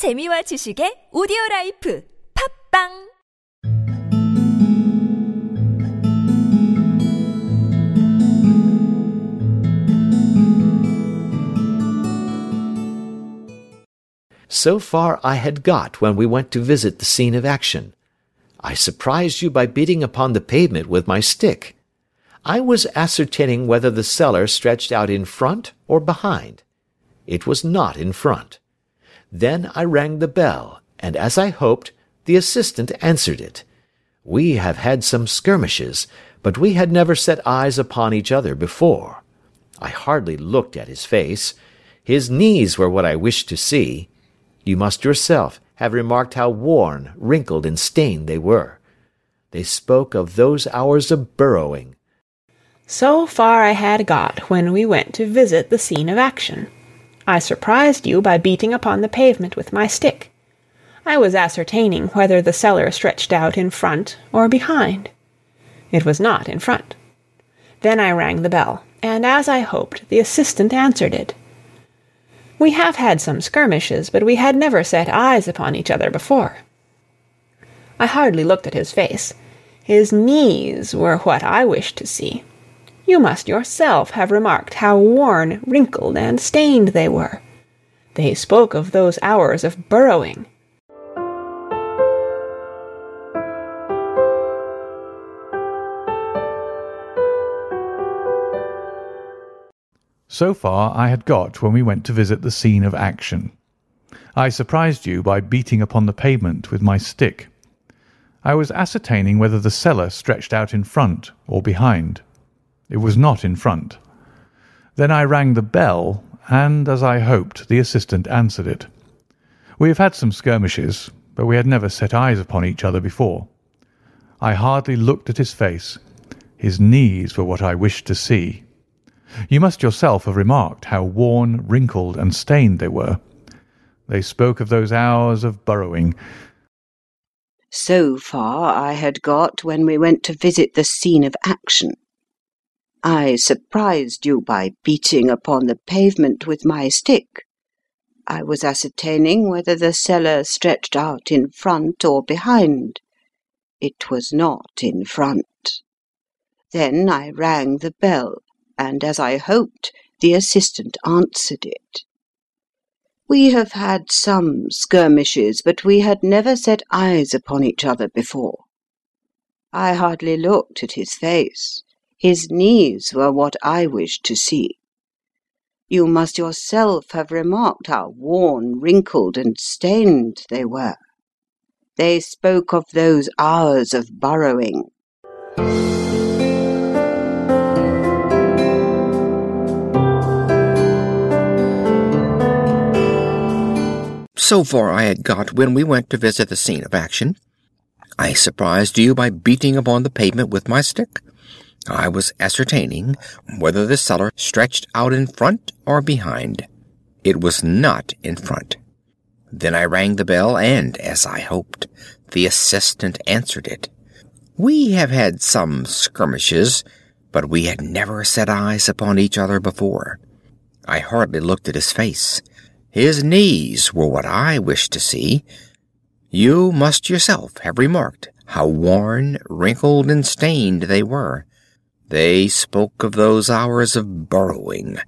재미와 지식의 오디오 라이프 팝빵 So far I had got when we went to visit the scene of action. I surprised you by beating upon the pavement with my stick. I was ascertaining whether the cellar stretched out in front or behind. It was not in front. Then I rang the bell, and as I hoped, the assistant answered it. We have had some skirmishes, but we had never set eyes upon each other before. I hardly looked at his face. His knees were what I wished to see. You must yourself have remarked how worn, wrinkled, and stained they were. They spoke of those hours of burrowing. So far I had got when we went to visit the scene of action. I surprised you by beating upon the pavement with my stick. I was ascertaining whether the cellar stretched out in front or behind. It was not in front. Then I rang the bell, and as I hoped, the assistant answered it. We have had some skirmishes, but we had never set eyes upon each other before. I hardly looked at his face. His knees were what I wished to see. You must yourself have remarked how worn, wrinkled, and stained they were. They spoke of those hours of burrowing. So far I had got when we went to visit the scene of action. I surprised you by beating upon the pavement with my stick. I was ascertaining whether the cellar stretched out in front or behind. It was not in front. Then I rang the bell, and, as I hoped, the assistant answered it. We have had some skirmishes, but we had never set eyes upon each other before. I hardly looked at his face. His knees were what I wished to see. You must yourself have remarked how worn, wrinkled, and stained they were. They spoke of those hours of burrowing. So far I had got when we went to visit the scene of action. I surprised you by beating upon the pavement with my stick. I was ascertaining whether the cellar stretched out in front or behind. It was not in front. Then I rang the bell and, as I hoped, the assistant answered it. We have had some skirmishes, but we had never set eyes upon each other before. I hardly looked at his face. His knees were what I wished to see. You must yourself have remarked how worn, wrinkled, and stained they were. They spoke of those hours of burrowing. So far I had got when we went to visit the scene of action. I surprised you by beating upon the pavement with my stick. I was ascertaining whether the cellar stretched out in front or behind. It was not in front. Then I rang the bell, and, as I hoped, the assistant answered it. We have had some skirmishes, but we had never set eyes upon each other before. I hardly looked at his face. His knees were what I wished to see. You must yourself have remarked how worn, wrinkled, and stained they were. They spoke of those hours of burrowing.